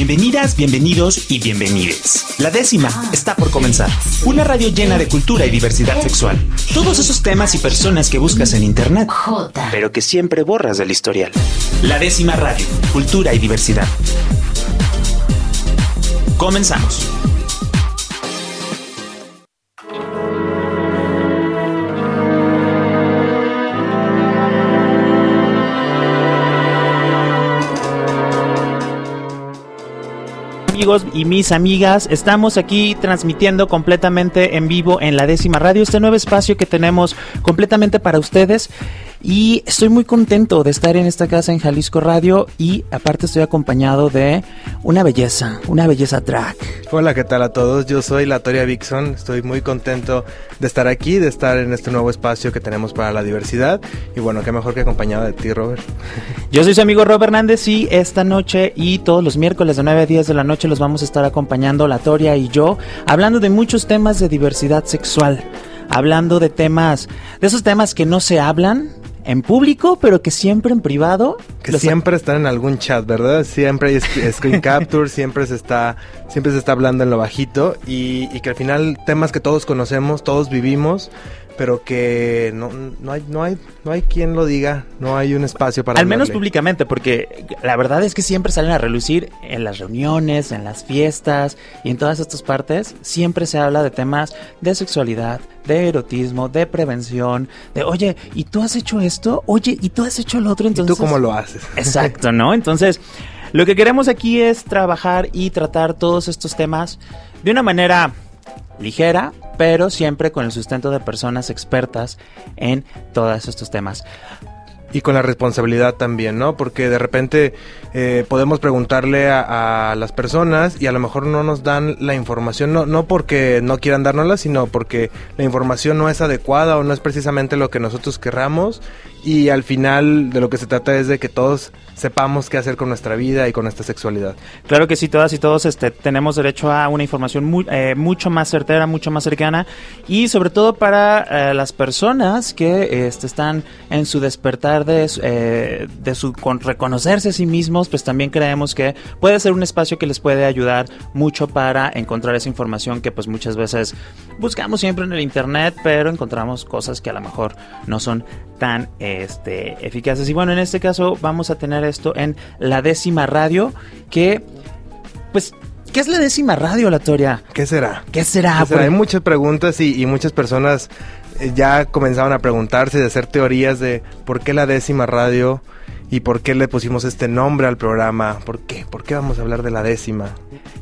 Bienvenidas, bienvenidos y bienvenides. La décima está por comenzar. Una radio llena de cultura y diversidad sexual. Todos esos temas y personas que buscas en internet, pero que siempre borras del historial. La décima radio, cultura y diversidad. Comenzamos. Amigos y mis amigas. Estamos aquí transmitiendo completamente en vivo en la décima radio, este nuevo espacio que tenemos completamente para ustedes. Y estoy muy contento de estar en esta casa en Jalisco Radio y aparte estoy acompañado de una belleza, una belleza track. Hola, ¿qué tal a todos? Yo soy Latoria Vixon, estoy muy contento de estar aquí, de estar en este nuevo espacio que tenemos para la diversidad y bueno, qué mejor que acompañado de ti, Robert. Yo soy su amigo Robert Hernández y esta noche y todos los miércoles de 9 a 10 de la noche los vamos a estar acompañando Latoria y yo hablando de muchos temas de diversidad sexual hablando de temas, de esos temas que no se hablan, en público, pero que siempre en privado. Que siempre están en algún chat, ¿verdad? Siempre hay screen capture, siempre se está, siempre se está hablando en lo bajito y, y que al final temas que todos conocemos, todos vivimos, pero que no, no, hay, no, hay, no hay quien lo diga, no hay un espacio para... Al menos públicamente, porque la verdad es que siempre salen a relucir en las reuniones, en las fiestas y en todas estas partes, siempre se habla de temas de sexualidad, de erotismo, de prevención, de, oye, ¿y tú has hecho esto? Oye, ¿y tú has hecho lo otro? Entonces, ¿Y tú cómo lo haces? Exacto, ¿no? Entonces, lo que queremos aquí es trabajar y tratar todos estos temas de una manera ligera, pero siempre con el sustento de personas expertas en todos estos temas. Y con la responsabilidad también, ¿no? Porque de repente eh, podemos preguntarle a, las personas y a lo mejor no nos dan la información, no, no porque no quieran dárnosla, sino porque la información no es adecuada o no es precisamente lo que nosotros querramos y al final de lo que se trata es de que todos sepamos qué hacer con nuestra vida y con nuestra sexualidad. Claro que sí, todas y todos este, tenemos derecho a una información eh, mucho más certera, mucho más cercana y sobre todo para eh, las personas que este, están en su despertar de, eh, de su con reconocerse a sí mismos, pues también creemos que puede ser un espacio que les puede ayudar mucho para encontrar esa información que pues muchas veces buscamos siempre en el internet, pero encontramos cosas que a lo mejor no son tan este, eficaces. Y bueno, en este caso vamos a tener esto en la décima radio, que pues ¿Qué es la décima radio, Latoria? ¿Qué será? ¿Qué será? Hay muchas preguntas y, muchas personas eh, ya comenzaban a preguntarse, de hacer teorías de por qué la décima radio y por qué le pusimos este nombre al programa. ¿Por qué? ¿Por qué vamos a hablar de la décima?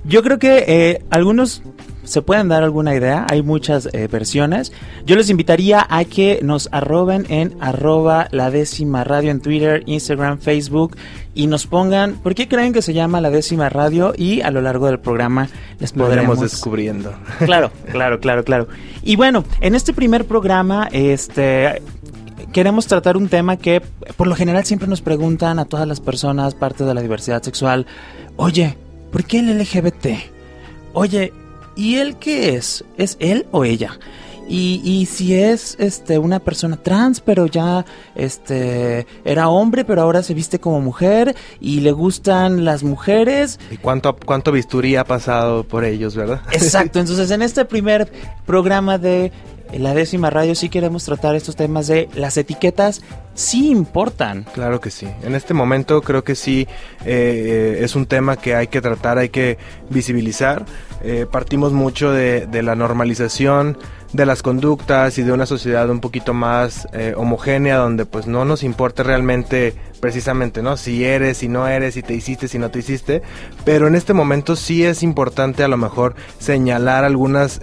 Yo creo que eh, algunos se pueden dar alguna idea, hay muchas eh, versiones. Yo les invitaría a que nos arroben en arroba la décima radio en Twitter, Instagram, Facebook y nos pongan por qué creen que se llama la décima radio y a lo largo del programa les podremos descubriendo. Claro, claro, claro, claro. Y bueno, en este primer programa, este queremos tratar un tema que por lo general siempre nos preguntan a todas las personas, parte de la diversidad sexual, oye, ¿por qué el LGBT? Oye, ¿Y él qué es? ¿Es él o ella? Y, y, si es este una persona trans, pero ya este era hombre, pero ahora se viste como mujer y le gustan las mujeres. ¿Y cuánto, cuánto bisturí ha pasado por ellos, verdad? Exacto, entonces en este primer programa de la décima radio sí queremos tratar estos temas de las etiquetas sí importan. Claro que sí. En este momento creo que sí eh, es un tema que hay que tratar, hay que visibilizar. Eh, partimos mucho de, la normalización de las conductas y de una sociedad un poquito más eh, homogénea donde pues no nos importa realmente precisamente, ¿no? Si eres, si no eres, si te hiciste, si no te hiciste. Pero en este momento sí es importante a lo mejor señalar algunas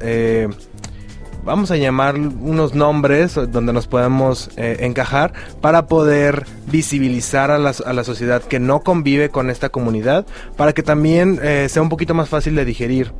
vamos a llamar unos nombres donde nos podemos eh, encajar para poder visibilizar a la, a la, sociedad que no convive con esta comunidad, para que también eh, sea un poquito más fácil de digerir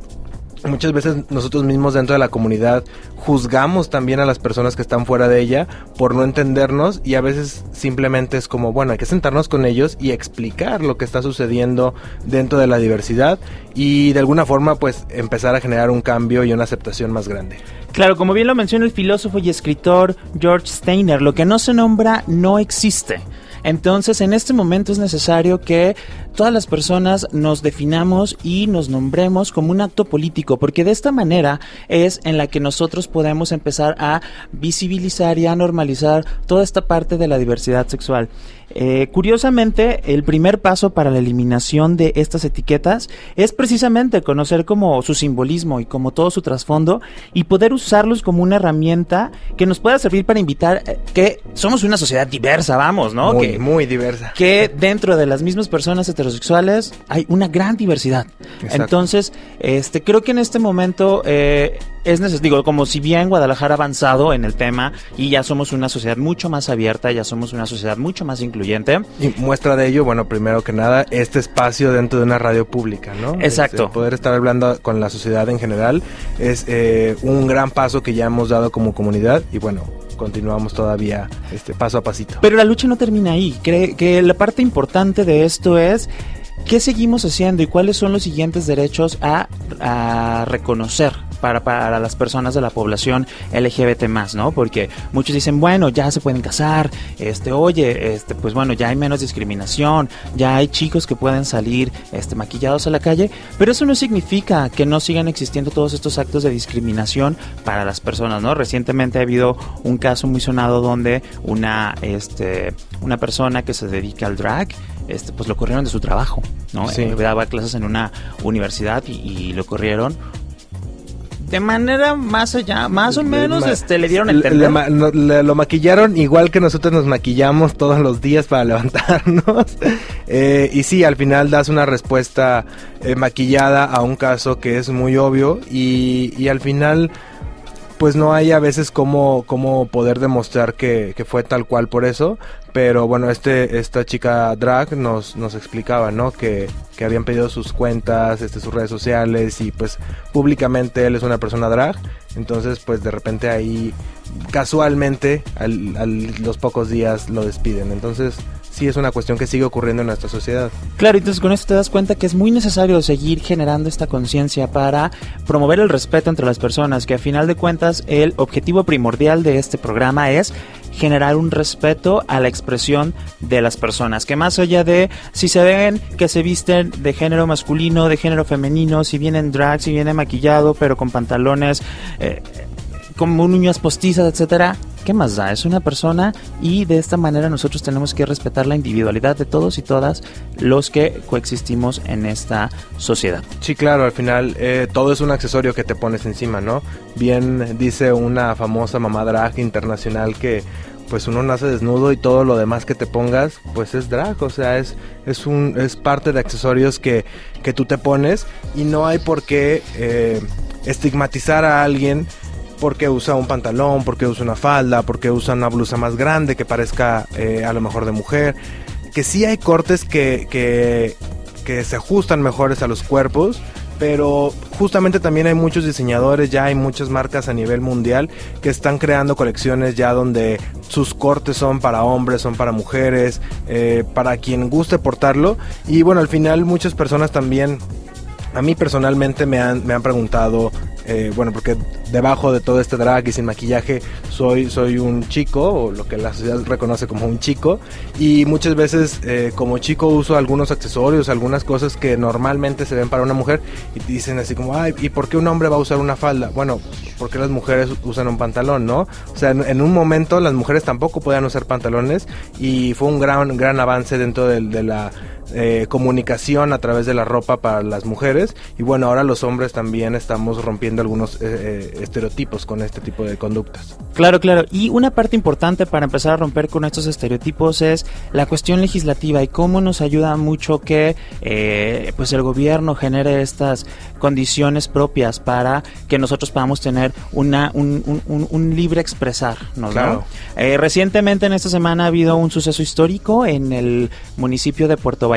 muchas veces nosotros mismos dentro de la comunidad juzgamos también a las personas que están fuera de ella por no entendernos y a veces simplemente es como, bueno, hay que sentarnos con ellos y explicar lo que está sucediendo dentro de la diversidad y de alguna forma pues empezar a generar un cambio y una aceptación más grande. Claro, como bien lo menciona el filósofo y escritor George Steiner, lo que no se nombra no existe. Entonces, en este momento es necesario que todas las personas nos definamos y nos nombremos como un acto político, porque de esta manera es en la que nosotros podemos empezar a visibilizar y a normalizar toda esta parte de la diversidad sexual. Eh, curiosamente, el primer paso para la eliminación de estas etiquetas es precisamente conocer como su simbolismo y como todo su trasfondo y poder usarlos como una herramienta que nos pueda servir para invitar eh, que somos una sociedad diversa, vamos, ¿no? Muy, que, muy diversa. Que dentro de las mismas personas heterosexuales hay una gran diversidad. Exacto. Entonces, este, creo que en este momento eh, es necesario, digo, como si bien Guadalajara ha avanzado en el tema y ya somos una sociedad mucho más abierta, ya somos una sociedad mucho más incluyente. Y muestra de ello, bueno, primero que nada, este espacio dentro de una radio pública, ¿no? Exacto. Este, poder estar hablando con la sociedad en general es eh, un gran paso que ya hemos dado como comunidad y bueno, continuamos todavía este paso a pasito. Pero la lucha no termina ahí. Cree que la parte importante de esto es qué seguimos haciendo y cuáles son los siguientes derechos a, a reconocer para, para las personas de la población LGBT más, ¿no? Porque muchos dicen, bueno, ya se pueden casar, este, oye, este, pues bueno, ya hay menos discriminación, ya hay chicos que pueden salir este, maquillados a la calle, pero eso no significa que no sigan existiendo todos estos actos de discriminación para las personas, ¿no? Recientemente ha habido un caso muy sonado donde una, este, una persona que se dedica al drag, este, pues lo corrieron de su trabajo, ¿no? Sí. Eh, daba clases en una universidad y, y lo corrieron de manera más allá, más o menos, Ma- este, le dieron le- le no- le- lo maquillaron igual que nosotros nos maquillamos todos los días para levantarnos. Eh, y sí, al final das una respuesta eh, maquillada a un caso que es muy obvio y, y al final pues no hay a veces cómo, cómo poder demostrar que, fue tal cual por eso. Pero bueno, este, esta chica drag nos, nos explicaba, ¿no? Que, que habían pedido sus cuentas, este, sus redes sociales y pues públicamente él es una persona drag. Entonces pues de repente ahí casualmente al, al- los pocos días lo despiden. Entonces sí es una cuestión que sigue ocurriendo en nuestra sociedad. Claro, entonces con esto te das cuenta que es muy necesario seguir generando esta conciencia para promover el respeto entre las personas, que a final de cuentas el objetivo primordial de este programa es generar un respeto a la expresión de las personas, que más allá de si se ven que se visten de género masculino, de género femenino, si vienen drag, si viene maquillado, pero con pantalones eh, como uñas postizas, etcétera, ¿qué más da? Es una persona y de esta manera nosotros tenemos que respetar la individualidad de todos y todas los que coexistimos en esta sociedad. Sí, claro, al final eh, todo es un accesorio que te pones encima, ¿no? Bien dice una famosa mamá drag internacional que pues uno nace desnudo y todo lo demás que te pongas pues es drag, o sea, es, es, un, es parte de accesorios que, que tú te pones y no hay por qué eh, estigmatizar a alguien porque usa un pantalón, porque usa una falda, porque usa una blusa más grande que parezca eh, a lo mejor de mujer. Que sí hay cortes que, que, se ajustan mejores a los cuerpos, pero justamente también hay muchos diseñadores, ya hay muchas marcas a nivel mundial que están creando colecciones ya donde sus cortes son para hombres, son para mujeres, eh, para quien guste portarlo. Y bueno, al final muchas personas también a mí personalmente me han, me han preguntado, eh, bueno, porque debajo de todo este drag y sin maquillaje soy, soy un chico, o lo que la sociedad reconoce como un chico, y muchas veces eh, como chico uso algunos accesorios, algunas cosas que normalmente se ven para una mujer, y dicen así como, ay, ¿y por qué un hombre va a usar una falda? Bueno, porque las mujeres usan un pantalón, ¿no? O sea, en, un momento las mujeres tampoco podían usar pantalones, y fue un gran, gran avance dentro de la eh, comunicación a través de la ropa para las mujeres y bueno ahora los hombres también estamos rompiendo algunos eh, eh, estereotipos con este tipo de conductas Claro, claro. Y una parte importante para empezar a romper con estos estereotipos es la cuestión legislativa y cómo nos ayuda mucho que eh, pues el gobierno genere estas condiciones propias para que nosotros podamos tener una un, un- un- un libre expresar, ¿no? Claro. Recientemente en esta semana ha habido un suceso histórico en el municipio de Puerto Vallarta,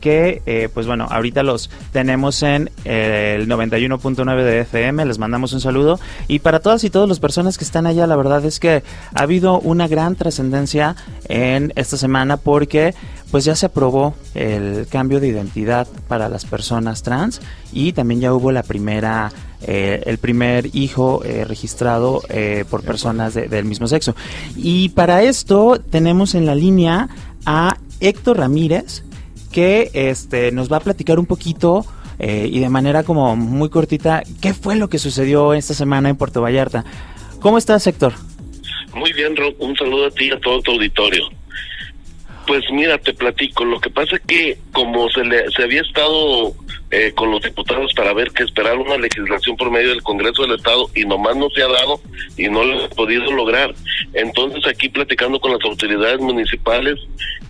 que eh, pues bueno, ahorita los tenemos en el 91.9 de FM, les mandamos un saludo. Y para todas y todas las personas que están allá, la verdad es que ha habido una gran trascendencia en esta semana porque pues ya se aprobó el cambio de identidad para las personas trans y también ya hubo la primera eh, el primer hijo eh, registrado eh, por personas del mismo sexo. Y para esto tenemos en la línea a Héctor Ramírez, que este, nos va a platicar un poquito y de manera como muy cortita qué fue lo que sucedió esta semana en Puerto Vallarta. ¿Cómo estás, Héctor? Muy bien, Rob. Un saludo a ti y a todo tu auditorio. Pues mira, te platico. Lo que pasa es que como se, le, se había estado eh, con los diputados para ver que esperar una legislación por medio del Congreso del Estado y nomás no se ha dado y no lo ha podido lograr. Entonces aquí platicando con las autoridades municipales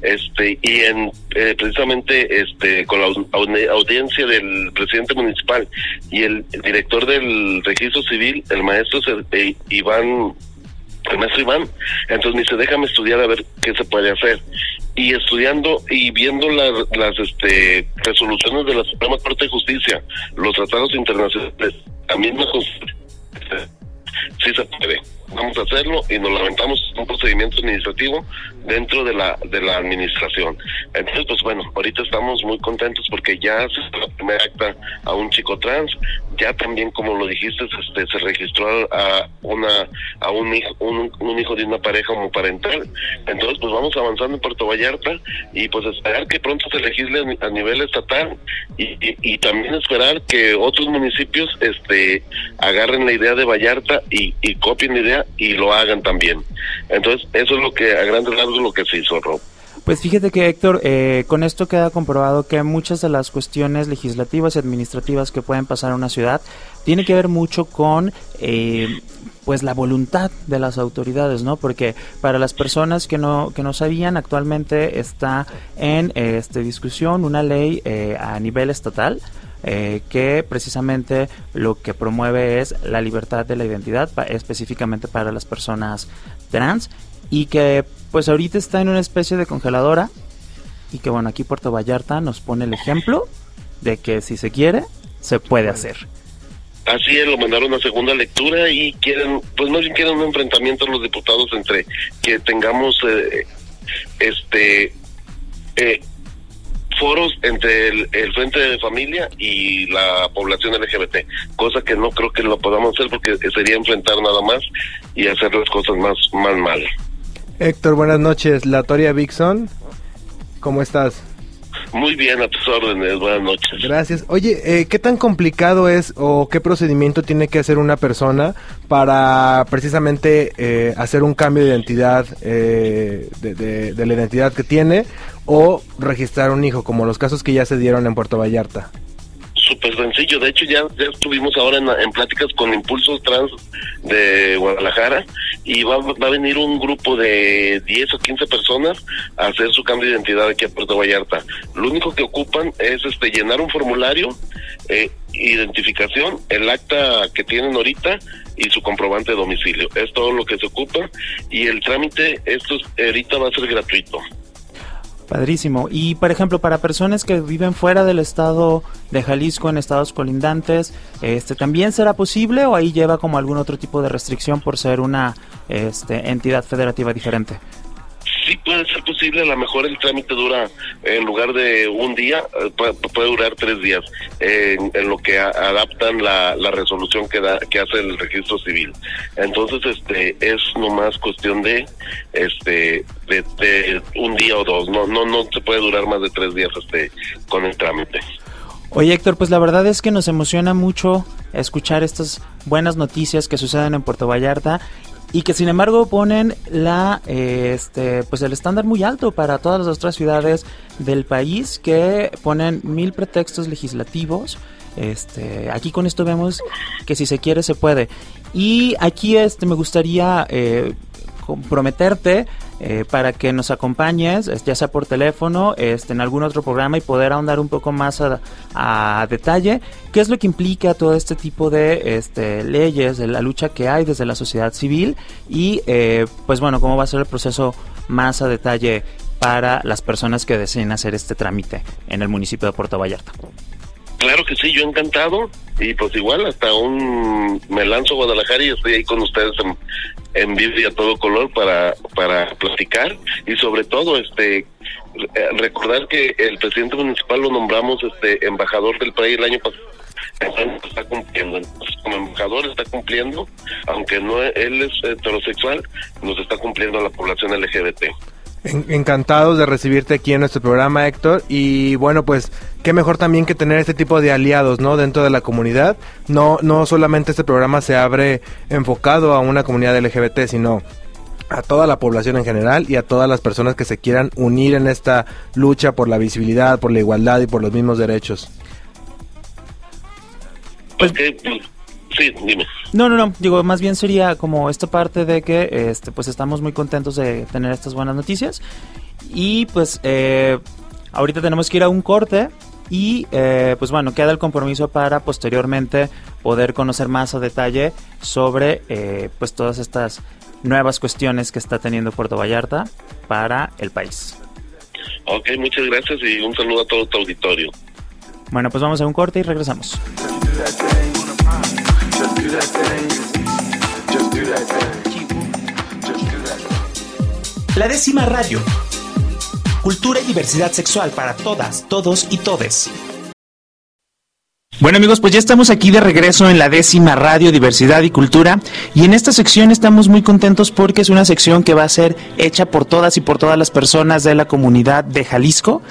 este y en eh, precisamente este con la audiencia del presidente municipal y el director del registro civil, el maestro eh, Iván el maestro Iván, entonces me dice, déjame estudiar a ver qué se puede hacer y estudiando y viendo las este, resoluciones de la Suprema Corte de Justicia, los tratados internacionales, a mí me sí se puede vamos a hacerlo y nos lamentamos un procedimiento administrativo dentro de la de la administración. Entonces, pues bueno, ahorita estamos muy contentos porque ya se la primera acta a un chico trans, ya también como lo dijiste, este, se registró a una a un hijo un, hijo de una pareja homoparental. Entonces, pues vamos avanzando en Puerto Vallarta y pues esperar que pronto se legisle a nivel estatal y, y, también esperar que otros municipios este agarren la idea de Vallarta y, y copien la idea y lo hagan también. Entonces, eso es lo que, a grandes rasgos, lo que se hizo, Rob. Pues fíjate que Héctor, eh, con esto queda comprobado que muchas de las cuestiones legislativas y administrativas que pueden pasar en una ciudad tiene que ver mucho con eh, pues la voluntad de las autoridades, ¿no? Porque para las personas que no que no sabían, actualmente está en este discusión una ley eh, a nivel estatal eh, que precisamente lo que promueve es la libertad de la identidad, específicamente para las personas trans, y que pues ahorita está en una especie de congeladora, y que bueno, aquí Puerto Vallarta nos pone el ejemplo de que si se quiere, se puede hacer. Así lo mandaron a segunda lectura y quieren, pues más quieren un enfrentamiento los diputados entre que tengamos eh, este eh, foros entre el, Frente de Familia y la población LGBT, cosa que no creo que lo podamos hacer porque sería enfrentar nada más y hacer las cosas más, más mal. Héctor, buenas noches. La Toria Vixon, ¿cómo estás? Muy bien, a tus órdenes, buenas noches. Gracias. Oye, eh, ¿qué tan complicado es o qué procedimiento tiene que hacer una persona para precisamente eh, hacer un cambio de identidad, eh, de, la identidad que tiene, o registrar un hijo, como los casos que ya se dieron en Puerto Vallarta? Sencillo. De hecho, ya, ya estuvimos ahora en, pláticas con Impulsos Trans de Guadalajara y va, va a venir un grupo de 10 o 15 personas a hacer su cambio de identidad aquí a Puerto Vallarta. Lo único que ocupan es este llenar un formulario, eh, identificación, el acta que tienen ahorita y su comprobante de domicilio. Es todo lo que se ocupa y el trámite, esto ahorita va a ser gratuito. Padrísimo. Y por ejemplo, para personas que viven fuera del estado de Jalisco, en estados colindantes, este ¿también será posible o ahí lleva como algún otro tipo de restricción por ser una este, entidad federativa diferente? Sí puede ser posible, a lo mejor el trámite dura, en lugar de un día, eh, puede, durar tres días, en, lo que adaptan la, resolución que, da, que hace el registro civil. Entonces, este, es nomás cuestión de, este, de, un día o dos, no, no, no se puede durar más de tres días, este, con el trámite. Oye Héctor, pues la verdad es que nos emociona mucho escuchar estas buenas noticias que suceden en Puerto Vallarta y que sin embargo ponen la este pues el estándar muy alto para todas las otras ciudades del país que ponen mil pretextos legislativos. Este aquí con esto vemos que si se quiere se puede. Y aquí este me gustaría eh, comprometerte eh, para que nos acompañes, ya sea por teléfono, este, en algún otro programa y poder ahondar un poco más a, detalle qué es lo que implica todo este tipo de este, leyes, de la lucha que hay desde la sociedad civil y eh, pues bueno, cómo va a ser el proceso más a detalle. para las personas que deseen hacer este trámite en el municipio de Puerto Vallarta. Claro que sí, yo encantado y pues igual hasta un me lanzo a Guadalajara y estoy ahí con ustedes en, en vivo y a todo color para para platicar y sobre todo este recordar que el presidente municipal lo nombramos este embajador del país el año pasado está cumpliendo como embajador está cumpliendo aunque no él es heterosexual nos está cumpliendo a la población LGBT Encantados de recibirte aquí en nuestro programa, Héctor. Y bueno, pues qué mejor también que tener este tipo de aliados, ¿no? Dentro de la comunidad. No, no solamente este programa se abre enfocado a una comunidad LGBT, sino a toda la población en general y a todas las personas que se quieran unir en esta lucha por la visibilidad, por la igualdad y por los mismos derechos. Pues, Sí, dime. No, no, no. Digo, más bien sería como esta parte de que, este, pues estamos muy contentos de tener estas buenas noticias y pues eh, ahorita tenemos que ir a un corte y eh, pues bueno queda el compromiso para posteriormente poder conocer más a detalle sobre eh, pues todas estas nuevas cuestiones que está teniendo Puerto Vallarta para el país. Ok, muchas gracias y un saludo a todo tu auditorio. Bueno, pues vamos a un corte y regresamos. La décima radio. Cultura y diversidad sexual para todas, todos y todes. Bueno amigos, pues ya estamos aquí de regreso en la décima radio Diversidad y Cultura. Y en esta sección estamos muy contentos porque es una sección que va a ser hecha por todas y por todas las personas de la comunidad de Jalisco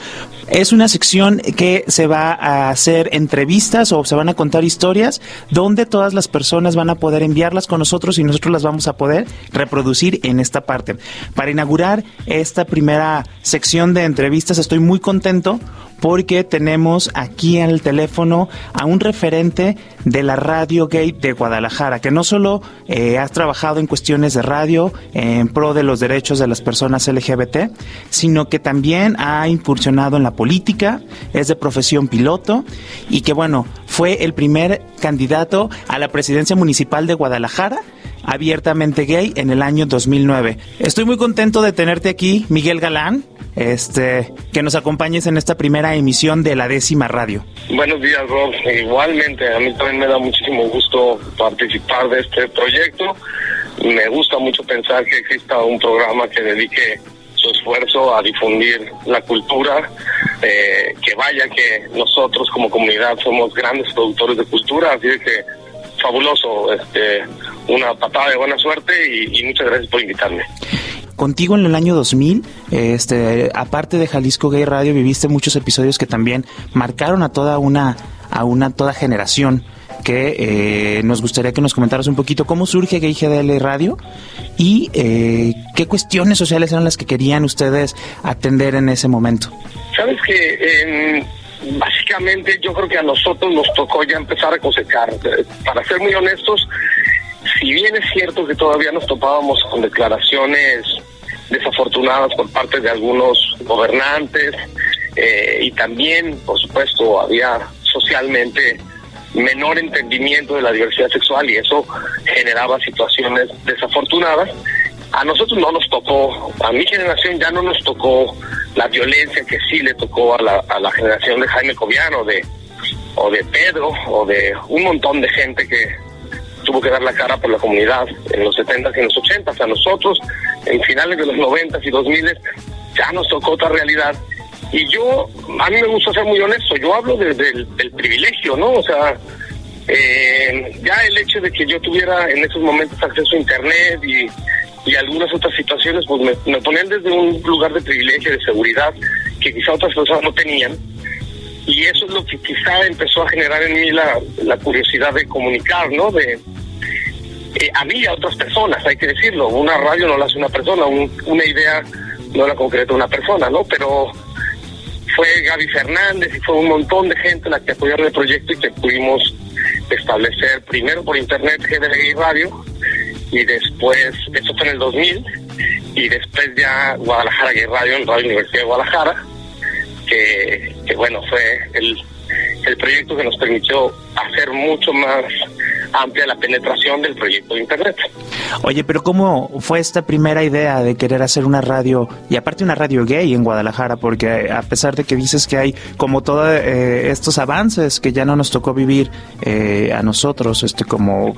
es una sección que se va a hacer entrevistas o se van a contar historias donde todas las personas van a poder enviarlas con nosotros y nosotros las vamos a poder reproducir en esta parte. Para inaugurar esta primera sección de entrevistas estoy muy contento porque tenemos aquí en el teléfono a un referente de la Radio Gay de Guadalajara, que no solo eh, has trabajado en cuestiones de radio en pro de los derechos de las personas LGBT, sino que también ha incursionado en la política, es de profesión piloto y que bueno, fue el primer candidato a la presidencia municipal de Guadalajara abiertamente gay en el año 2009. Estoy muy contento de tenerte aquí, Miguel Galán, este, que nos acompañes en esta primera emisión de la décima radio. Buenos días, Rob. Igualmente, a mí también me da muchísimo gusto participar de este proyecto. Me gusta mucho pensar que exista un programa que dedique su esfuerzo a difundir la cultura, eh, que vaya que nosotros como comunidad somos grandes productores de cultura, así que fabuloso, este, una patada de buena suerte y, muchas gracias por invitarme contigo en el año 2000, este, aparte de Jalisco Gay Radio, viviste muchos episodios que también marcaron a toda una, a una toda generación que eh, nos gustaría que nos comentaras un poquito cómo surge Gay GDL Radio y eh, qué cuestiones sociales eran las que querían ustedes atender en ese momento. Sabes que básicamente yo creo que a nosotros nos tocó ya empezar a cosechar. Para ser muy honestos, si bien es cierto que todavía nos topábamos con declaraciones desafortunadas por parte de algunos gobernantes eh, y también, por supuesto, había socialmente menor entendimiento de la diversidad sexual y eso generaba situaciones desafortunadas. A nosotros no nos tocó, a mi generación ya no nos tocó la violencia que sí le tocó a la, a la generación de Jaime Cobiano, de, o de Pedro, o de un montón de gente que tuvo que dar la cara por la comunidad en los 70 y en los 80 A nosotros, en finales de los 90 y 2000 ya nos tocó otra realidad. Y yo, a mí me gusta ser muy honesto, yo hablo desde el del privilegio, ¿no? O sea, eh, ya el hecho de que yo tuviera en esos momentos acceso a Internet y y algunas otras situaciones pues me, ponen desde un lugar de privilegio, de seguridad, que quizá otras personas no tenían. Y eso es lo que quizá empezó a generar en mí la, curiosidad de comunicar, ¿no? De, eh, a mí y a otras personas, hay que decirlo. Una radio no la hace una persona, una idea no la concreta una persona, ¿no? Pero fue Gaby Fernández y fue un montón de gente la que apoyaron el proyecto y que pudimos establecer primero por internet GDL Radio y después, eso fue en el 2000, y después ya Guadalajara Gay Radio en Radio Universidad de Guadalajara, que, que bueno, fue el, el proyecto que nos permitió hacer mucho más amplia la penetración del proyecto de Internet. Oye, pero ¿cómo fue esta primera idea de querer hacer una radio, y aparte una radio gay en Guadalajara? Porque a pesar de que dices que hay como todos eh, estos avances que ya no nos tocó vivir eh, a nosotros, este como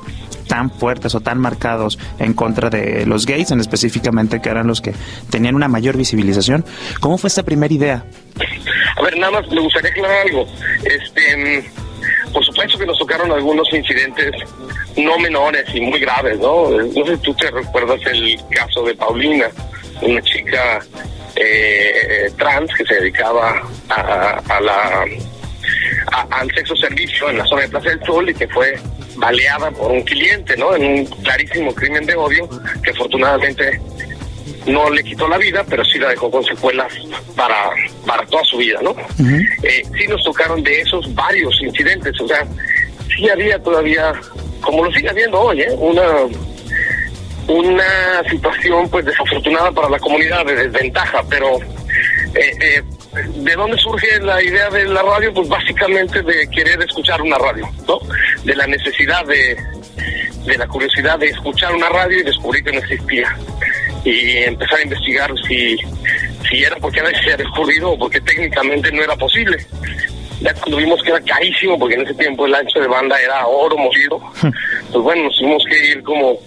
tan fuertes o tan marcados en contra de los gays, en específicamente que eran los que tenían una mayor visibilización. ¿Cómo fue esta primera idea? A ver, nada más me gustaría aclarar algo. Este, por supuesto que nos tocaron algunos incidentes no menores y muy graves, ¿no? No sé si tú te recuerdas el caso de Paulina, una chica eh, trans que se dedicaba a, la al sexo servicio en la zona de Plaza del Sol y que fue baleada por un cliente, ¿no? En un clarísimo crimen de odio que afortunadamente no le quitó la vida, pero sí la dejó con secuelas para, para toda su vida, ¿no? Eh, sí nos tocaron de esos varios incidentes, o sea, sí había todavía, como lo sigue habiendo hoy, ¿eh? Una una situación pues desafortunada para la comunidad de desventaja, pero eh, eh, ¿de dónde surge la idea de la radio? Pues básicamente de querer escuchar una radio, ¿no? De la necesidad de, de la curiosidad de escuchar una radio y descubrir que no existía y empezar a investigar si, si era porque nadie se había ocurrido o porque técnicamente no era posible. Ya cuando vimos que era carísimo, porque en ese tiempo el ancho de banda era oro molido, pues bueno, nos tuvimos que ir como,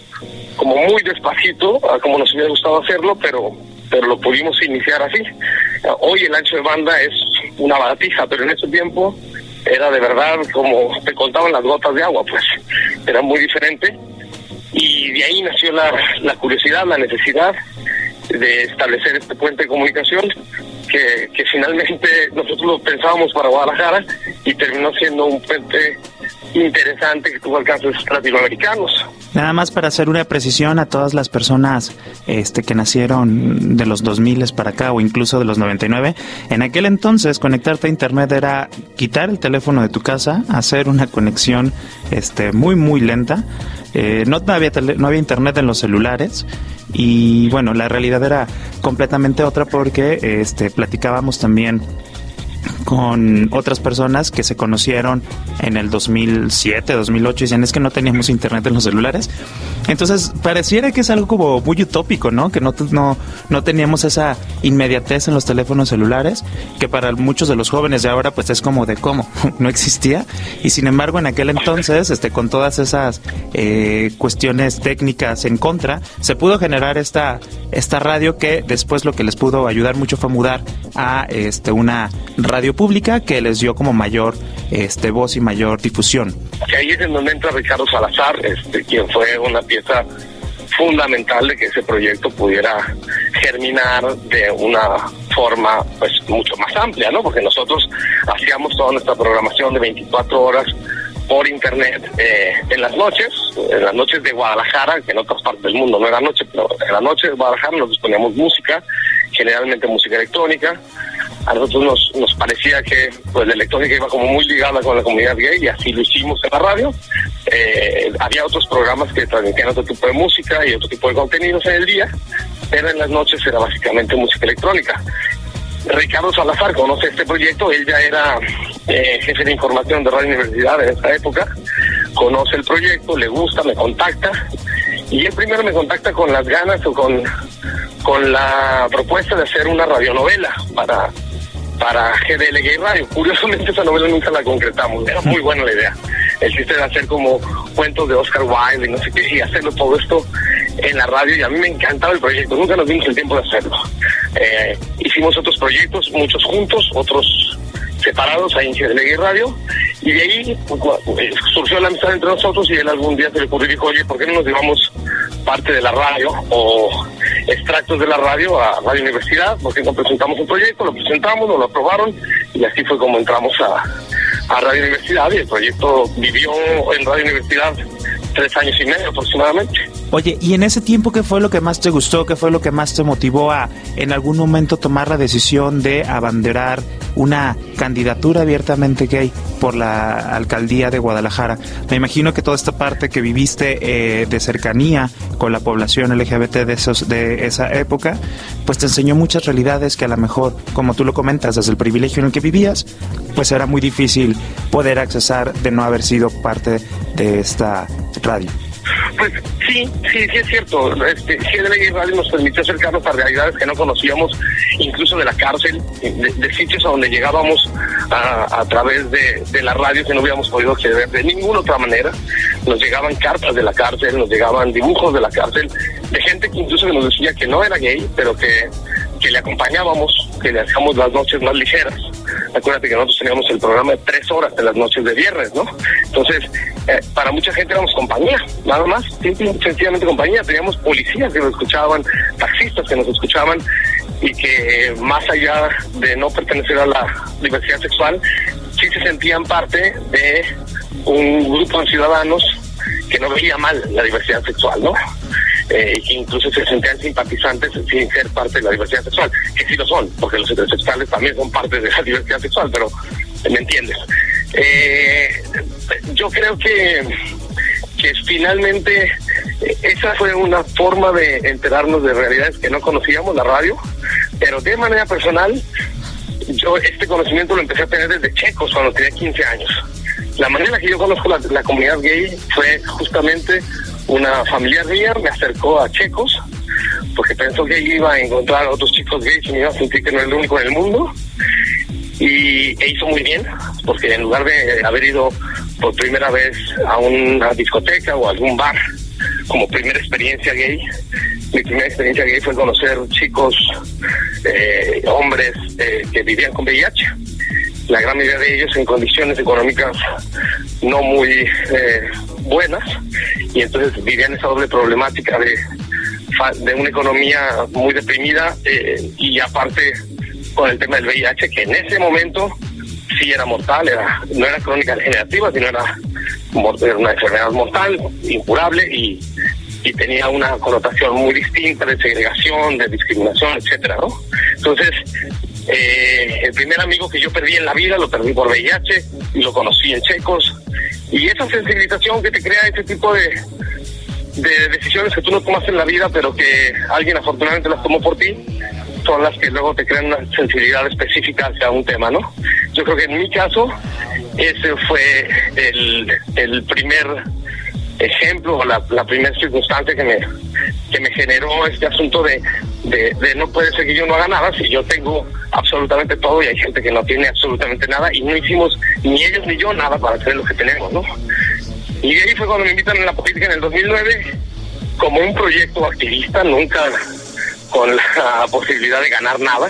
como muy despacito, a como nos hubiera gustado hacerlo, pero, pero lo pudimos iniciar así. Hoy el ancho de banda es una baratija, pero en ese tiempo era de verdad como te contaban las gotas de agua, pues era muy diferente y de ahí nació la, la curiosidad, la necesidad de establecer este puente de comunicación que, que finalmente nosotros lo pensábamos para Guadalajara y terminó siendo un puente interesante que tuvo alcances latinoamericanos. Nada más para hacer una precisión a todas las personas este, que nacieron de los 2000 para acá o incluso de los 99, en aquel entonces conectarte a internet era quitar el teléfono de tu casa, hacer una conexión este, muy muy lenta, eh, no, había no había internet en los celulares y bueno, la realidad era completamente otra porque este, platicábamos también con otras personas que se conocieron en el 2007, 2008 y decían es que no teníamos internet en los celulares. Entonces pareciera que es algo como muy utópico, ¿no? Que no, no, no teníamos esa inmediatez en los teléfonos celulares, que para muchos de los jóvenes de ahora pues es como de cómo, no existía. Y sin embargo en aquel entonces, este, con todas esas eh, cuestiones técnicas en contra, se pudo generar esta, esta radio que después lo que les pudo ayudar mucho fue mudar a este, una radio pública que les dio como mayor este, voz y mayor difusión. Ahí es en donde entra Ricardo Salazar, este, quien fue una pieza fundamental de que ese proyecto pudiera germinar de una forma pues mucho más amplia, ¿no? Porque nosotros hacíamos toda nuestra programación de 24 horas por internet eh, en las noches, en las noches de Guadalajara, que en otras partes del mundo no era noche, pero en las noches de Guadalajara nos poníamos música, generalmente música electrónica, a nosotros nos, nos parecía que pues la electrónica iba como muy ligada con la comunidad gay y así lo hicimos en la radio. Eh, había otros programas que transmitían otro tipo de música y otro tipo de contenidos en el día, pero en las noches era básicamente música electrónica. Ricardo Salazar conoce este proyecto, él ya era eh, jefe de información de Radio Universidad en esta época, conoce el proyecto, le gusta, me contacta y él primero me contacta con las ganas o con, con la propuesta de hacer una radionovela para para GDL Gay Radio. Curiosamente esa novela nunca la concretamos, era muy buena la idea. El chiste de hacer como cuentos de Oscar Wilde y no sé qué, y hacerlo todo esto en la radio y a mí me encantaba el proyecto, nunca nos dimos el tiempo de hacerlo. Eh, hicimos otros proyectos, muchos juntos, otros separados ahí en Gay Radio y de ahí pues, eh, surgió la amistad entre nosotros y él algún día se le ocurrió y dijo, oye, ¿por qué no nos llevamos parte de la radio o extractos de la radio a Radio Universidad, porque nos presentamos un proyecto, lo presentamos, nos lo aprobaron y así fue como entramos a, a Radio Universidad y el proyecto vivió en Radio Universidad tres años y medio aproximadamente. Oye, ¿y en ese tiempo qué fue lo que más te gustó? ¿Qué fue lo que más te motivó a en algún momento tomar la decisión de abanderar una candidatura abiertamente gay por la alcaldía de Guadalajara? Me imagino que toda esta parte que viviste eh, de cercanía con la población LGBT de, esos, de esa época, pues te enseñó muchas realidades que a lo mejor, como tú lo comentas, desde el privilegio en el que vivías, pues era muy difícil poder accesar de no haber sido parte de esta radio. Pues sí, sí, sí es cierto. Este, GDL Radio nos permitió acercarnos a realidades que no conocíamos, incluso de la cárcel, de, sitios a donde llegábamos a, través de, de, la radio que no hubiéramos podido acceder de ninguna otra manera. Nos llegaban cartas de la cárcel, nos llegaban dibujos de la cárcel, de gente que incluso nos decía que no era gay, pero que, que le acompañábamos, que le hacíamos las noches más ligeras. Acuérdate que nosotros teníamos el programa de tres horas en las noches de viernes, ¿no? Entonces, eh, para mucha gente éramos compañía, nada más, sencillamente compañía. Teníamos policías que nos escuchaban, taxistas que nos escuchaban y que más allá de no pertenecer a la diversidad sexual, sí se sentían parte de un grupo de ciudadanos que no veía mal la diversidad sexual, ¿no? Eh, que incluso se sentían simpatizantes sin ser parte de la diversidad sexual, que sí lo son, porque los heterosexuales también son parte de la diversidad sexual, pero me entiendes. Eh, yo creo que, que finalmente esa fue una forma de enterarnos de realidades que no conocíamos, la radio, pero de manera personal, yo este conocimiento lo empecé a tener desde checos cuando tenía 15 años. La manera que yo conozco la, la comunidad gay fue justamente una familiar mía me acercó a checos porque pensó que iba a encontrar a otros chicos gays y me iba a sentir que no era el único en el mundo y e hizo muy bien, porque en lugar de haber ido por primera vez a una discoteca o algún bar como primera experiencia gay, mi primera experiencia gay fue conocer chicos, eh, hombres eh, que vivían con VIH. La gran mayoría de ellos en condiciones económicas no muy eh, buenas y entonces vivían esa doble problemática de, de una economía muy deprimida y aparte con el tema del VIH, que en ese momento sí era mortal, era no era crónica degenerativa, sino era, una enfermedad mortal, incurable y, y tenía una connotación muy distinta de segregación, de discriminación, etcétera. Entonces, eh, el primer amigo que yo perdí en la vida lo perdí por VIH y lo conocí en Checos. Y esa sensibilización que te crea ese tipo de, de decisiones que tú no tomas en la vida, pero que alguien afortunadamente las tomó por ti, son las que luego te crean una sensibilidad específica hacia un tema, ¿no? Yo creo que en mi caso, ese fue el, el primer ejemplo la, la primera circunstancia que me, que me generó este asunto de, de, de, no puede ser que yo no haga nada si yo tengo absolutamente todo y hay gente que no tiene absolutamente nada y no hicimos ni ellos ni yo nada para hacer lo que tenemos, ¿no? Y ahí fue cuando me invitan en la política en el 2009 como un proyecto activista, nunca con la posibilidad de ganar nada,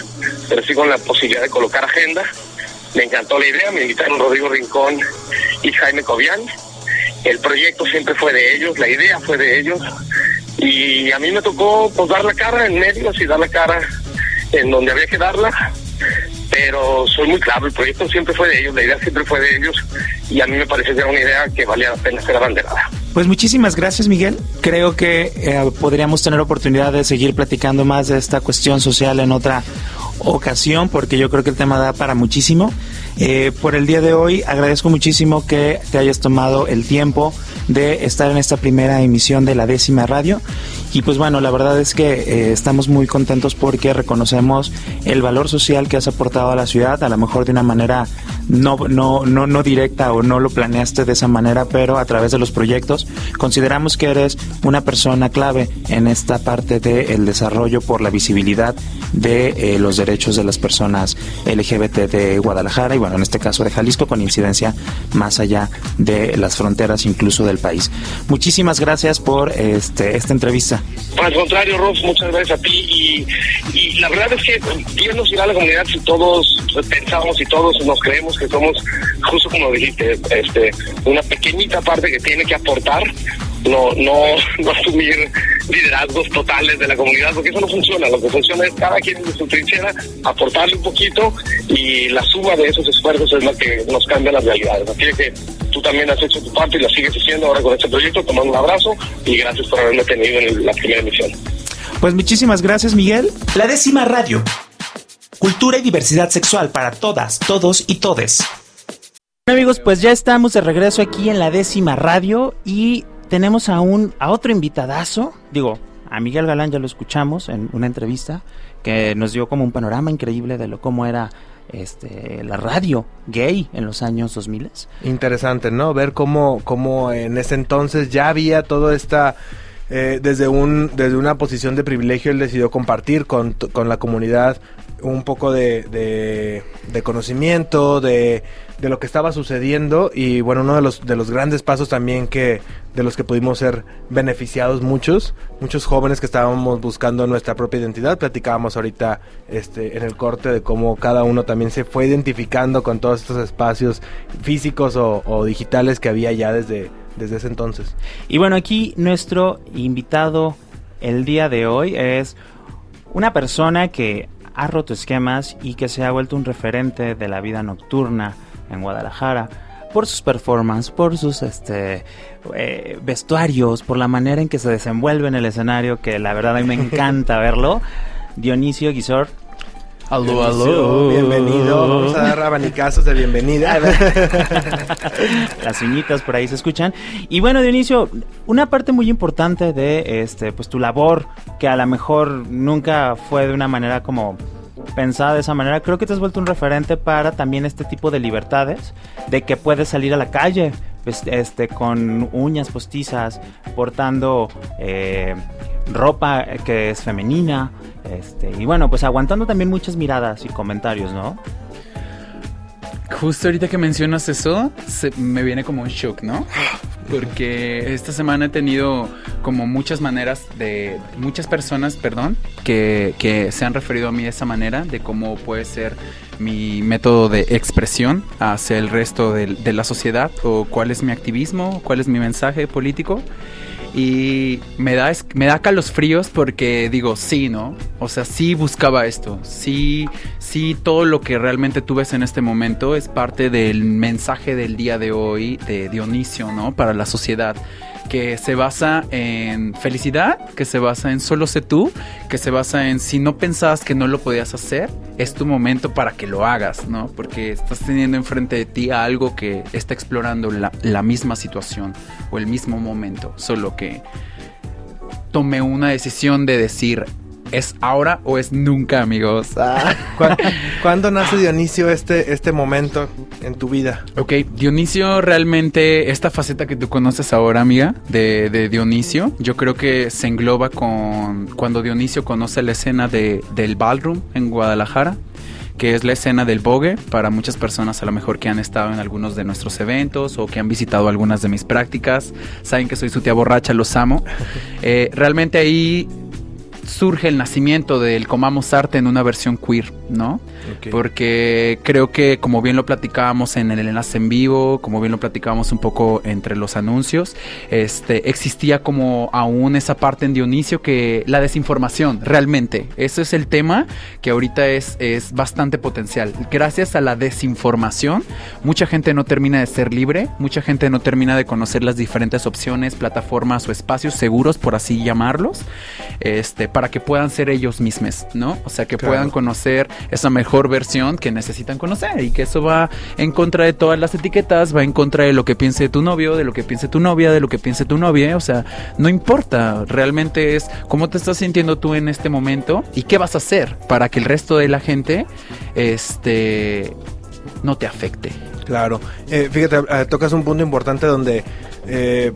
pero sí con la posibilidad de colocar agenda. Me encantó la idea, me invitaron Rodrigo Rincón y Jaime Cobian. El proyecto siempre fue de ellos, la idea fue de ellos. Y a mí me tocó pues dar la cara en medios y dar la cara en donde había que darla. Pero soy muy claro, el proyecto siempre fue de ellos, la idea siempre fue de ellos. Y a mí me parece que era una idea que valía la pena ser abanderada. Pues muchísimas gracias, Miguel. Creo que eh, podríamos tener oportunidad de seguir platicando más de esta cuestión social en otra ocasión, porque yo creo que el tema da para muchísimo. Eh, por el día de hoy agradezco muchísimo que te hayas tomado el tiempo de estar en esta primera emisión de la décima radio. Y pues bueno, la verdad es que eh, estamos muy contentos porque reconocemos el valor social que has aportado a la ciudad, a lo mejor de una manera no, no, no, no directa o no lo planeaste de esa manera, pero a través de los proyectos consideramos que eres una persona clave en esta parte del desarrollo por la visibilidad de eh, los derechos de las personas LGBT de Guadalajara y bueno, en este caso de Jalisco con incidencia más allá de las fronteras incluso del país. Muchísimas gracias por este, esta entrevista. Al contrario, Ross, muchas gracias a ti y, la verdad es que Dios nos irá a la comunidad si todos pensamos y todos nos creemos que somos, justo como dijiste, este, una pequeñita parte que tiene que aportar, no, no, no asumir liderazgos totales de la comunidad, porque eso no funciona. Lo que funciona es cada quien de su trinchera aportarle un poquito y la suma de esos esfuerzos es la que nos cambia las realidades. Así que tú también has hecho tu parte y la sigues haciendo ahora con este proyecto. Tomando un abrazo y gracias por haberme tenido en la primera emisión. Pues muchísimas gracias, Miguel. La décima radio. Cultura y diversidad sexual para todas, todos y todes. Bueno, amigos, pues ya estamos de regreso aquí en la décima radio y tenemos a un a otro invitadazo, digo, a Miguel Galán ya lo escuchamos en una entrevista que nos dio como un panorama increíble de lo cómo era este, la radio gay en los años 2000. Interesante, ¿no? Ver cómo, cómo en ese entonces ya había toda esta... Eh, desde, un, desde una posición de privilegio él decidió compartir con, con la comunidad un poco de, de, conocimiento, de, de, lo que estaba sucediendo y bueno, uno de los, de los grandes pasos también que de los que pudimos ser beneficiados muchos, muchos jóvenes que estábamos buscando nuestra propia identidad, platicábamos ahorita este, en el corte de cómo cada uno también se fue identificando con todos estos espacios físicos o, o digitales que había ya desde, desde ese entonces. Y bueno, aquí nuestro invitado el día de hoy es una persona que ha roto esquemas y que se ha vuelto un referente de la vida nocturna en Guadalajara por sus performances, por sus este eh, vestuarios, por la manera en que se desenvuelve en el escenario, que la verdad a mí me encanta verlo. Dionisio Guisor, Aló, aló. Bienvenido. Vamos a dar abanicazos de bienvenida. Las uñitas por ahí se escuchan. Y bueno, Dionisio, una parte muy importante de este, pues tu labor, que a lo mejor nunca fue de una manera como pensada de esa manera, creo que te has vuelto un referente para también este tipo de libertades, de que puedes salir a la calle, pues, este, con uñas postizas, portando eh, ropa que es femenina, este, y bueno, pues aguantando también muchas miradas y comentarios, ¿no? Justo ahorita que mencionas eso, me viene como un shock, ¿no? Porque esta semana he tenido como muchas maneras de, muchas personas, perdón, que, que se han referido a mí de esa manera, de cómo puede ser mi método de expresión hacia el resto de, de la sociedad, o cuál es mi activismo, cuál es mi mensaje político. Y me da, me da fríos porque digo, sí, ¿no? O sea, sí buscaba esto. Sí, sí, todo lo que realmente tú ves en este momento es parte del mensaje del día de hoy de Dionisio, ¿no? Para la sociedad que se basa en felicidad, que se basa en solo sé tú, que se basa en si no pensabas que no lo podías hacer, es tu momento para que lo hagas, ¿no? Porque estás teniendo enfrente de ti a algo que está explorando la, la misma situación o el mismo momento, solo que tomé una decisión de decir, ¿Es ahora o es nunca, amigos? Ah. ¿Cuándo, nace Dionisio este, este momento en tu vida? Ok, Dionisio realmente, esta faceta que tú conoces ahora, amiga, de, de Dionisio, yo creo que se engloba con cuando Dionisio conoce la escena de, del ballroom en Guadalajara que es la escena del bogue para muchas personas a lo mejor que han estado en algunos de nuestros eventos o que han visitado algunas de mis prácticas. Saben que soy su tía borracha, los amo. Eh, realmente ahí surge el nacimiento del Comamos Arte en una versión queer, ¿no? Porque creo que como bien lo platicábamos en el enlace en vivo, como bien lo platicábamos un poco entre los anuncios, este existía como aún esa parte en Dionisio que la desinformación, realmente, ese es el tema que ahorita es, es bastante potencial. Gracias a la desinformación, mucha gente no termina de ser libre, mucha gente no termina de conocer las diferentes opciones, plataformas o espacios seguros, por así llamarlos, este, para que puedan ser ellos mismos, ¿no? O sea, que puedan conocer esa mejor versión que necesitan conocer y que eso va en contra de todas las etiquetas, va en contra de lo que piense tu novio, de lo que piense tu novia, de lo que piense tu novia, o sea, no importa, realmente es cómo te estás sintiendo tú en este momento y qué vas a hacer para que el resto de la gente este no te afecte. Claro, eh, fíjate, eh, tocas un punto importante donde eh,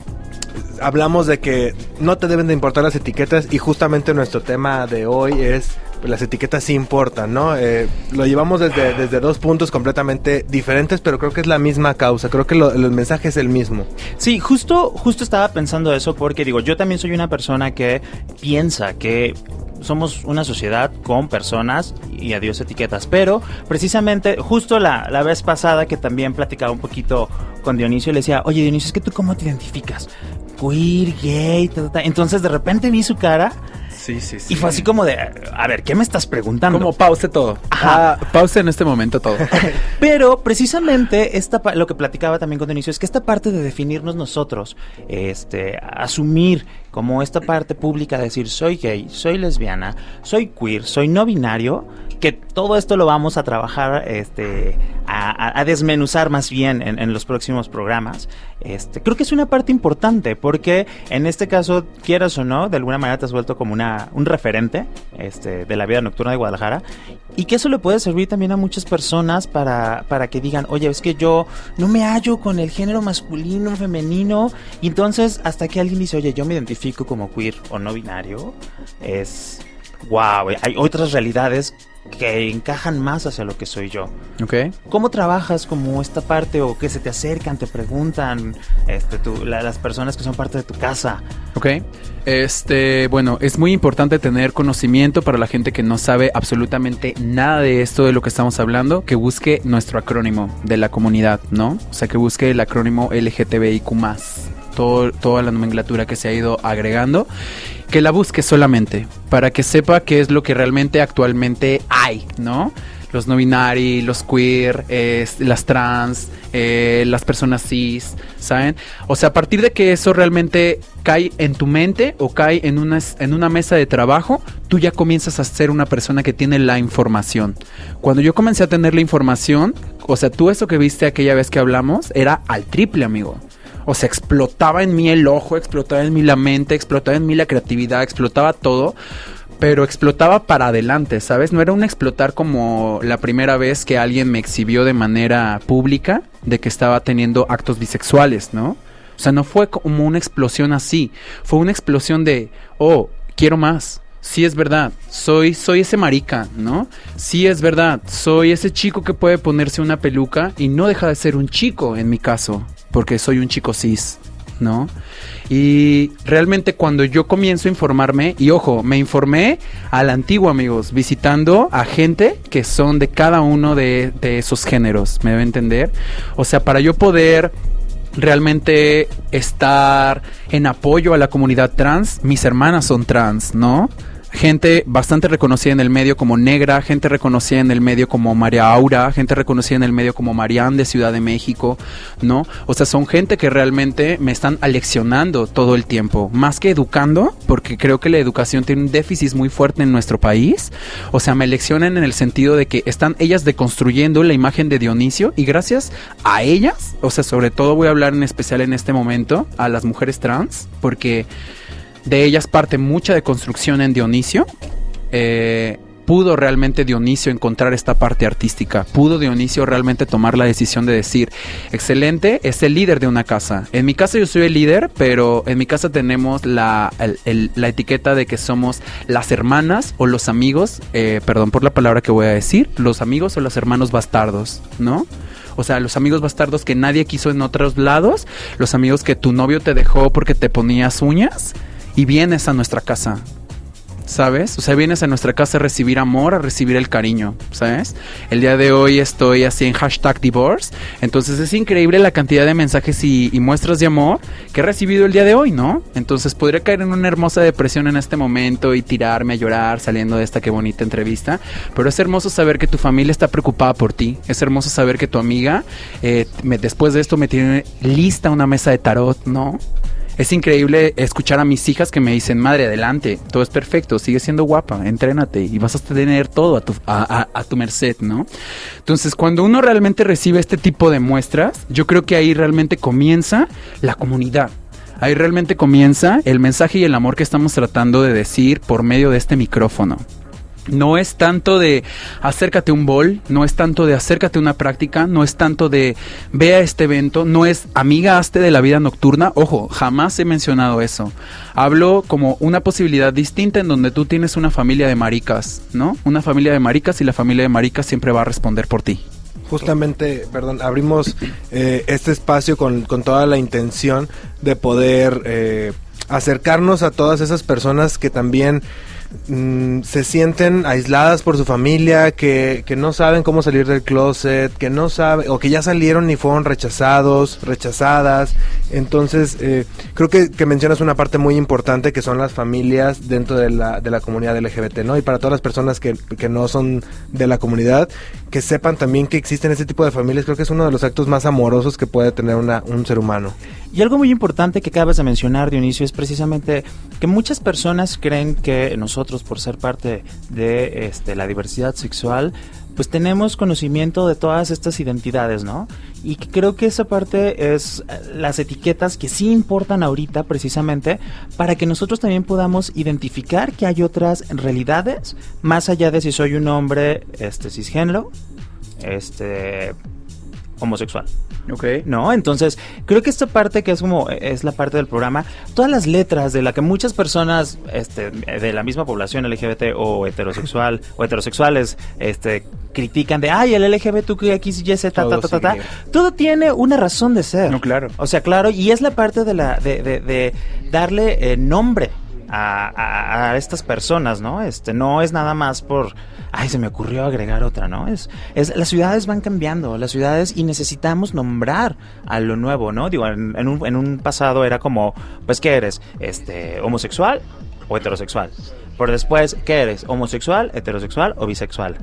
hablamos de que no te deben de importar las etiquetas y justamente nuestro tema de hoy es las etiquetas sí importan, ¿no? Eh, lo llevamos desde, desde dos puntos completamente diferentes, pero creo que es la misma causa, creo que el mensaje es el mismo. Sí, justo, justo estaba pensando eso porque digo, yo también soy una persona que piensa que somos una sociedad con personas y adiós etiquetas. Pero precisamente, justo la, la, vez pasada que también platicaba un poquito con Dionisio, le decía, oye Dionisio, es que tú cómo te identificas? queer, gay, entonces de repente vi su cara. Sí, sí, sí. Y fue así como de, a ver, ¿qué me estás preguntando? Como pause todo. Ajá. Ah, pause en este momento todo. Pero precisamente esta lo que platicaba también con Dionisio es que esta parte de definirnos nosotros, este, asumir como esta parte pública de decir soy gay, soy lesbiana, soy queer, soy no binario, que todo esto lo vamos a trabajar, este, a, desmenuzar más bien en, los próximos programas. Este, creo que es una parte importante porque en este caso, quieras o no, de alguna manera te has vuelto como una, un referente este, de la vida nocturna de Guadalajara y que eso le puede servir también a muchas personas para, para que digan, oye, es que yo no me hallo con el género masculino, femenino, y entonces hasta que alguien dice, oye, yo me identifico como queer o no binario, es wow, hay otras realidades que encajan más hacia lo que soy yo. Ok. ¿Cómo trabajas como esta parte o que se te acercan, te preguntan este, tú, la- las personas que son parte de tu casa? Ok. Este, bueno, es muy importante tener conocimiento para la gente que no sabe absolutamente nada de esto de lo que estamos hablando, que busque nuestro acrónimo de la comunidad, ¿no? O sea, que busque el acrónimo LGTBIQ+, todo, toda la nomenclatura que se ha ido agregando, que la busque solamente, para que sepa qué es lo que realmente actualmente hay, ¿no? los no binary, los queer, es, las trans, eh, las personas cis, ¿saben? O sea, a partir de que eso realmente cae en tu mente o cae en una, en una mesa de trabajo, tú ya comienzas a ser una persona que tiene la información. Cuando yo comencé a tener la información, o sea, tú eso que viste aquella vez que hablamos, era al triple, amigo. O sea, explotaba en mí el ojo, explotaba en mí la mente, explotaba en mí la creatividad, explotaba todo pero explotaba para adelante, ¿sabes? No era un explotar como la primera vez que alguien me exhibió de manera pública de que estaba teniendo actos bisexuales, ¿no? O sea, no fue como una explosión así, fue una explosión de, oh, quiero más. Sí es verdad, soy soy ese marica, ¿no? Sí es verdad, soy ese chico que puede ponerse una peluca y no deja de ser un chico en mi caso, porque soy un chico cis, ¿no? Y realmente cuando yo comienzo a informarme, y ojo, me informé al antiguo, amigos, visitando a gente que son de cada uno de, de esos géneros, ¿me debe entender? O sea, para yo poder realmente estar en apoyo a la comunidad trans, mis hermanas son trans, ¿no? Gente bastante reconocida en el medio como Negra, gente reconocida en el medio como María Aura, gente reconocida en el medio como Marianne de Ciudad de México, ¿no? O sea, son gente que realmente me están aleccionando todo el tiempo, más que educando, porque creo que la educación tiene un déficit muy fuerte en nuestro país. O sea, me leccionan en el sentido de que están ellas deconstruyendo la imagen de Dionisio y gracias a ellas, o sea, sobre todo voy a hablar en especial en este momento a las mujeres trans, porque de ellas parte mucha deconstrucción en Dionisio. Eh, pudo realmente Dionisio encontrar esta parte artística. Pudo Dionisio realmente tomar la decisión de decir, excelente, es el líder de una casa. En mi casa yo soy el líder, pero en mi casa tenemos la, la etiqueta de que somos las hermanas o los amigos, eh, perdón por la palabra que voy a decir, los amigos o los hermanos bastardos, ¿no? O sea, los amigos bastardos que nadie quiso en otros lados, los amigos que tu novio te dejó porque te ponías uñas y vienes a nuestra casa. ¿Sabes? O sea, vienes a nuestra casa a recibir amor, a recibir el cariño, ¿sabes? El día de hoy estoy así en hashtag divorce. Entonces es increíble la cantidad de mensajes y, muestras de amor que he recibido el día de hoy, ¿no? Entonces podría caer en una hermosa depresión en este momento y tirarme a llorar saliendo de esta qué bonita entrevista. Pero es hermoso saber que tu familia está preocupada por ti. Es hermoso saber que tu amiga, eh, después de esto, me tiene lista una mesa de tarot, ¿no? Es increíble escuchar a mis hijas que me dicen, madre, adelante, todo es perfecto, sigue siendo guapa, entrénate y vas a tener todo a tu, a, tu merced, ¿no? Entonces, cuando uno realmente recibe este tipo de muestras, yo creo que ahí realmente comienza la comunidad. Ahí realmente comienza el mensaje y el amor que estamos tratando de decir por medio de este micrófono. No es tanto de acércate un bol, no es tanto de acércate una práctica, no es tanto de ve a este evento, no es amiga hazte de la vida nocturna. Ojo, jamás he mencionado eso. Hablo como una posibilidad distinta en donde tú tienes una familia de maricas, ¿no? Una familia de maricas y la familia de maricas siempre va a responder por ti. Justamente, perdón, abrimos eh, este espacio con, con, toda la intención de poder eh, acercarnos a todas esas personas que también mm, se sienten aisladas por su familia, que, que, no saben cómo salir del closet, que no saben, o que ya salieron y fueron rechazados, rechazadas. Entonces, eh, creo que, que, mencionas una parte muy importante que son las familias dentro de la, de la comunidad LGBT, ¿no? Y para todas las personas que, que no son de la comunidad, que sepan también que existen este tipo de familias, creo que es uno de los actos más amorosos que puede tener una, un ser humano. Y algo muy importante que acabas de mencionar, Dionisio, es precisamente que muchas personas creen que nosotros, por ser parte de este, la diversidad sexual, pues tenemos conocimiento de todas estas identidades, ¿no? Y creo que esa parte es eh, las etiquetas que sí importan ahorita precisamente para que nosotros también podamos identificar que hay otras realidades más allá de si soy un hombre este cisgénero, este homosexual. Ok. ¿no? Entonces, creo que esta parte que es como, es la parte del programa, todas las letras de la que muchas personas este, de la misma población LGBT o heterosexual o heterosexuales este, critican de, ay, el LGBTQXYZ, ta, ta, ta, ta, ta", sigue. todo tiene una razón de ser. No, claro. O sea, claro, y es la parte de, la, de, de- de darle eh, nombre a, a- a estas personas, ¿no? Este, no es nada más por, ay, se me ocurrió agregar otra, ¿no? Es, es, las ciudades van cambiando, las ciudades, y necesitamos nombrar a lo nuevo, ¿no? Digo, en, en un, en un pasado era como, pues, ¿qué eres? Este, homosexual o heterosexual. Por después, ¿qué eres? ¿Homosexual, heterosexual o bisexual?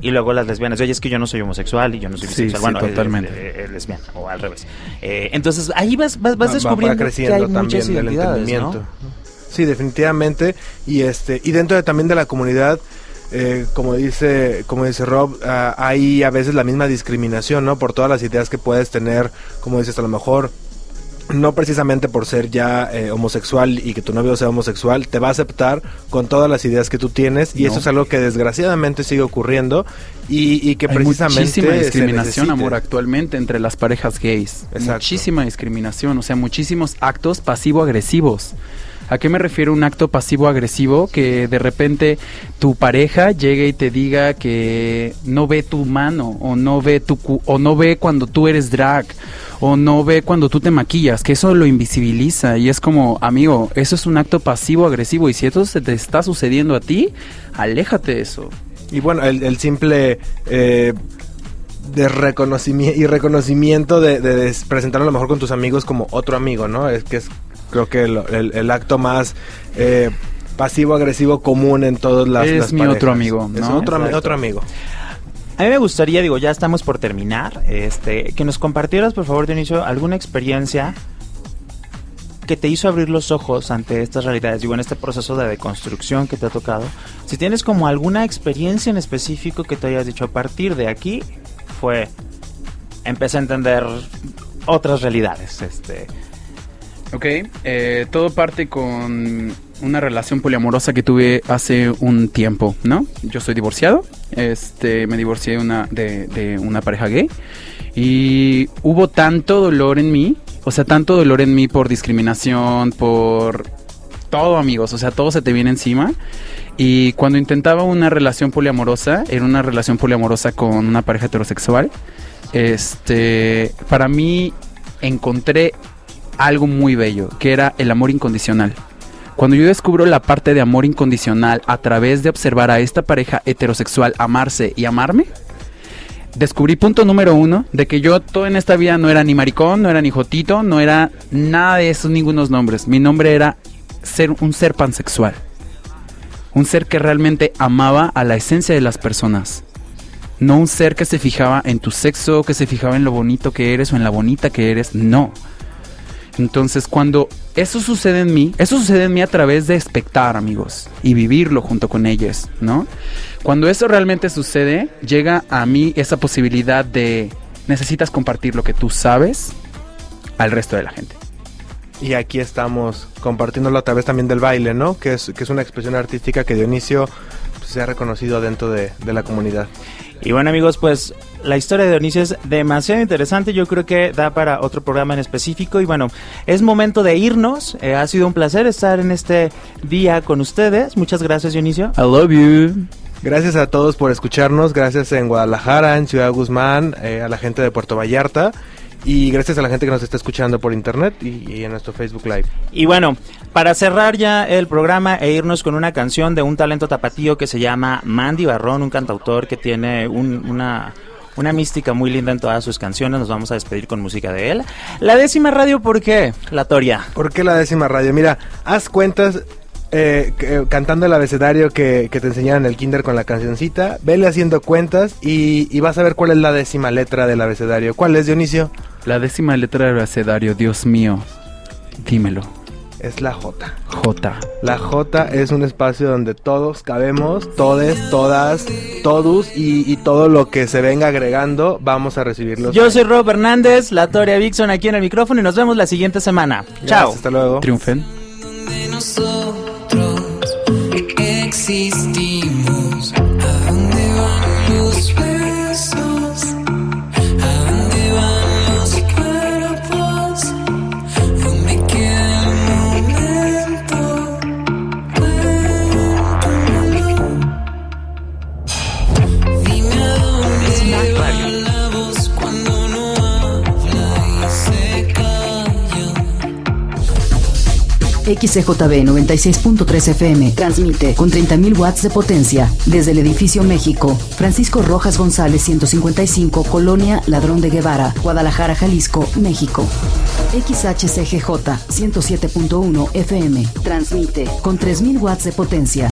Y luego las lesbianas, oye, es que yo no soy homosexual y yo no soy bisexual. sí, bueno, eh, totalmente. eh, lesbiana, o al revés. Eh, entonces, ahí vas, vas, vas Va- va- descubriendo va creciendo que hay muchas identidades, entendimiento. ¿no? Sí, definitivamente. Y este y dentro de, también de la comunidad, eh, como dice como dice Rob, ah, hay a veces la misma discriminación, ¿no? Por todas las ideas que puedes tener, como dices, a lo mejor no precisamente por ser ya eh, homosexual y que tu novio sea homosexual, te va a aceptar con todas las ideas que tú tienes y No. eso es algo que desgraciadamente sigue ocurriendo y, y que Hay precisamente muchísima discriminación, amor, actualmente entre las parejas gays. Exacto. Muchísima discriminación, o sea, muchísimos actos pasivo-agresivos. ¿A qué me refiero un acto pasivo-agresivo? Que de repente tu pareja llegue y te diga que no ve tu mano, o no ve tu o no ve cuando tú eres drag, o no ve cuando tú te maquillas, que eso lo invisibiliza y es como, amigo, eso es un acto pasivo-agresivo y si eso se te está sucediendo a ti, aléjate de eso. Y bueno, el, simple eh, reconocimiento y reconocimiento de, de, de presentarlo a lo mejor con tus amigos como otro amigo, ¿no? Es que es creo que el, el- el acto más eh, pasivo-agresivo común en todas las, Es las mi parejas. otro amigo, Es ¿no? otro, ami- Exacto. otro amigo. A mí me gustaría, digo, ya estamos por terminar, este, que nos compartieras, por favor, Dionisio, alguna experiencia que te hizo abrir los ojos ante estas realidades, digo, en este proceso de deconstrucción que te ha tocado. Si tienes como alguna experiencia en específico que te hayas dicho a partir de aquí, fue, empecé a entender otras realidades, este, Ok, eh, todo parte con una relación poliamorosa que tuve hace un tiempo, ¿no? Yo soy divorciado, este, me divorcié una, de, de una pareja gay y hubo tanto dolor en mí, o sea, tanto dolor en mí por discriminación, por todo, amigos, o sea, todo se te viene encima. Y cuando intentaba una relación poliamorosa, era una relación poliamorosa con una pareja heterosexual. Este, para mí encontré algo muy bello, que era el amor incondicional. Cuando yo descubro la parte de amor incondicional a través de observar a esta pareja heterosexual amarse y amarme, descubrí punto número uno de que yo todo en esta vida no era ni maricón, no era ni jotito, no era nada de esos ningunos nombres. Mi nombre era ser un ser pansexual. Un ser que realmente amaba a la esencia de las personas. No un ser que se fijaba en tu sexo, que se fijaba en lo bonito que eres o en la bonita que eres. No. Entonces, cuando eso sucede en mí, eso sucede en mí a través de expectar, amigos, y vivirlo junto con ellos, ¿no? Cuando eso realmente sucede, llega a mí esa posibilidad de necesitas compartir lo que tú sabes al resto de la gente. Y aquí estamos compartiéndolo a través también del baile, ¿no? Que es, que es una expresión artística que Dionisio pues, se ha reconocido dentro de, de la comunidad. Y bueno amigos, pues la historia de Dionisio es demasiado interesante, yo creo que da para otro programa en específico y bueno, es momento de irnos, Eh, ha sido un placer estar en este día con ustedes, muchas gracias Dionisio. I love you. Gracias a todos por escucharnos, gracias en Guadalajara, en Ciudad Guzmán, eh, a la gente de Puerto Vallarta y gracias a la gente que nos está escuchando por internet y, y en nuestro Facebook Live. Y bueno, para cerrar ya el programa e irnos con una canción de un talento tapatío que se llama Mandy Barrón, un cantautor que tiene un- una, una mística muy linda en todas sus canciones, nos vamos a despedir con música de él. La décima radio, ¿por qué? La Toria. ¿Por qué la décima radio? Mira, haz cuentas eh, eh, cantando el abecedario que, que te enseñaron en el kinder con la cancioncita, vele haciendo cuentas y, y vas a ver cuál es la décima letra del abecedario. ¿Cuál es, Dionisio? La décima letra del abecedario, Dios mío. Dímelo. Es la J. J. La J es un espacio donde todos cabemos, todes, todas, todos y, y todo lo que se venga agregando, vamos a recibirlos. Yo soy Rob Hernández, la Toria Vixon aquí en el micrófono y nos vemos la siguiente semana. Gracias, Chao. Hasta luego. Triunfen. XCJB 96.3 FM transmite con 30.000 watts de potencia desde el edificio México. Francisco Rojas González 155, Colonia Ladrón de Guevara, Guadalajara, Jalisco, México. XHCGJ 107.1 FM transmite con 3.000 watts de potencia